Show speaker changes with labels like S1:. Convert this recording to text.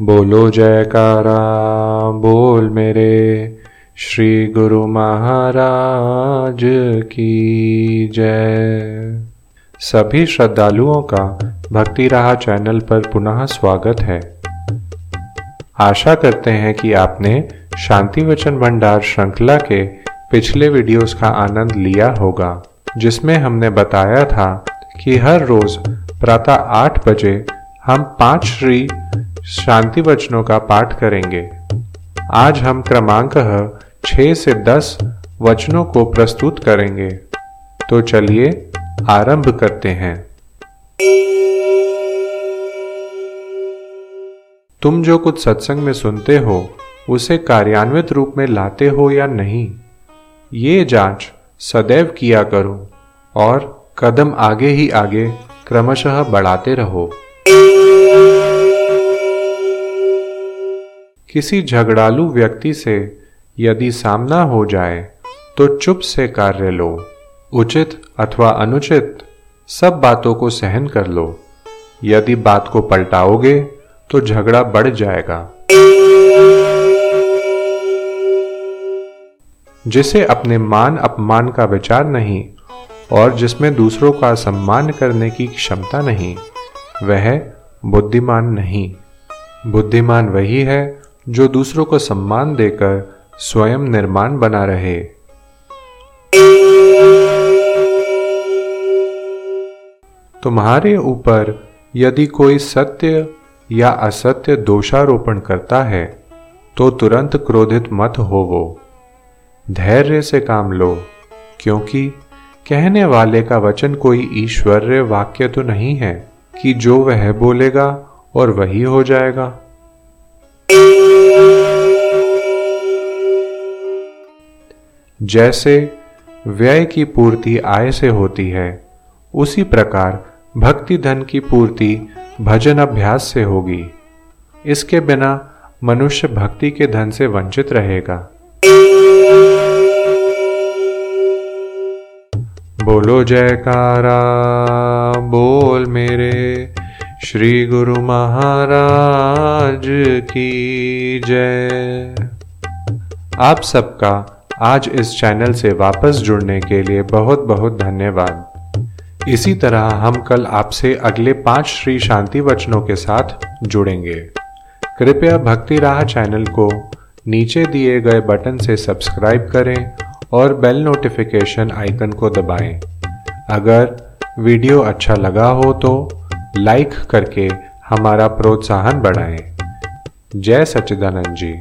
S1: बोलो जयकारा, बोल मेरे श्री गुरु महाराज की जय। सभी श्रद्धालुओं का भक्ति राह चैनल पर पुनः स्वागत है। आशा करते हैं कि आपने शांति वचन भंडार श्रृंखला के पिछले वीडियोस का आनंद लिया होगा, जिसमें हमने बताया था कि हर रोज प्रातः आठ बजे हम पाँच श्री शांति वचनों का पाठ करेंगे। आज हम क्रमांक छह से दस वचनों को प्रस्तुत करेंगे। तो चलिए आरंभ करते हैं। तुम जो कुछ सत्संग में सुनते हो, उसे कार्यान्वित रूप में लाते हो या नहीं, ये जाँच सदैव किया करो और कदम आगे ही आगे क्रमशः बढ़ाते रहो। किसी झगड़ालू व्यक्ति से यदि सामना हो जाए तो चुप से कार्य लो। उचित अथवा अनुचित, सब बातों को सहन कर लो। यदि बात को पलटाओगे तो झगड़ा बढ़ जाएगा। जिसे अपने मान अपमान का विचार नहीं, और जिसमें दूसरों का सम्मान करने की क्षमता नहीं, वह बुद्धिमान नहीं। बुद्धिमान वही है जो दूसरों को सम्मान देकर स्वयं निर्माण बना रहे। तुम्हारे ऊपर यदि कोई सत्य या असत्य दोषारोपण करता है तो तुरंत क्रोधित मत होवो। धैर्य से काम लो, क्योंकि कहने वाले का वचन कोई ईश्वर्य वाक्य तो नहीं है कि जो वह बोलेगा और वही हो जाएगा। जैसे व्यय की पूर्ति आय से होती है, उसी प्रकार भक्ति धन की पूर्ति भजन अभ्यास से होगी। इसके बिना मनुष्य भक्ति के धन से वंचित रहेगा। बोलो जयकारा, बोल मेरे श्री गुरु महाराज की जय। आप सबका आज इस चैनल से वापस जुड़ने के लिए बहुत बहुत धन्यवाद इसी तरह हम कल आपसे अगले पाँच श्री शांति वचनों के साथ जुड़ेंगे कृपया भक्ति राह चैनल को नीचे दिए गए बटन से सब्सक्राइब करें और बेल नोटिफिकेशन आइकन को दबाएँ। अगर वीडियो अच्छा लगा हो तो लाइक करके हमारा प्रोत्साहन बढ़ाएँ। जय सच्चिदानंद जी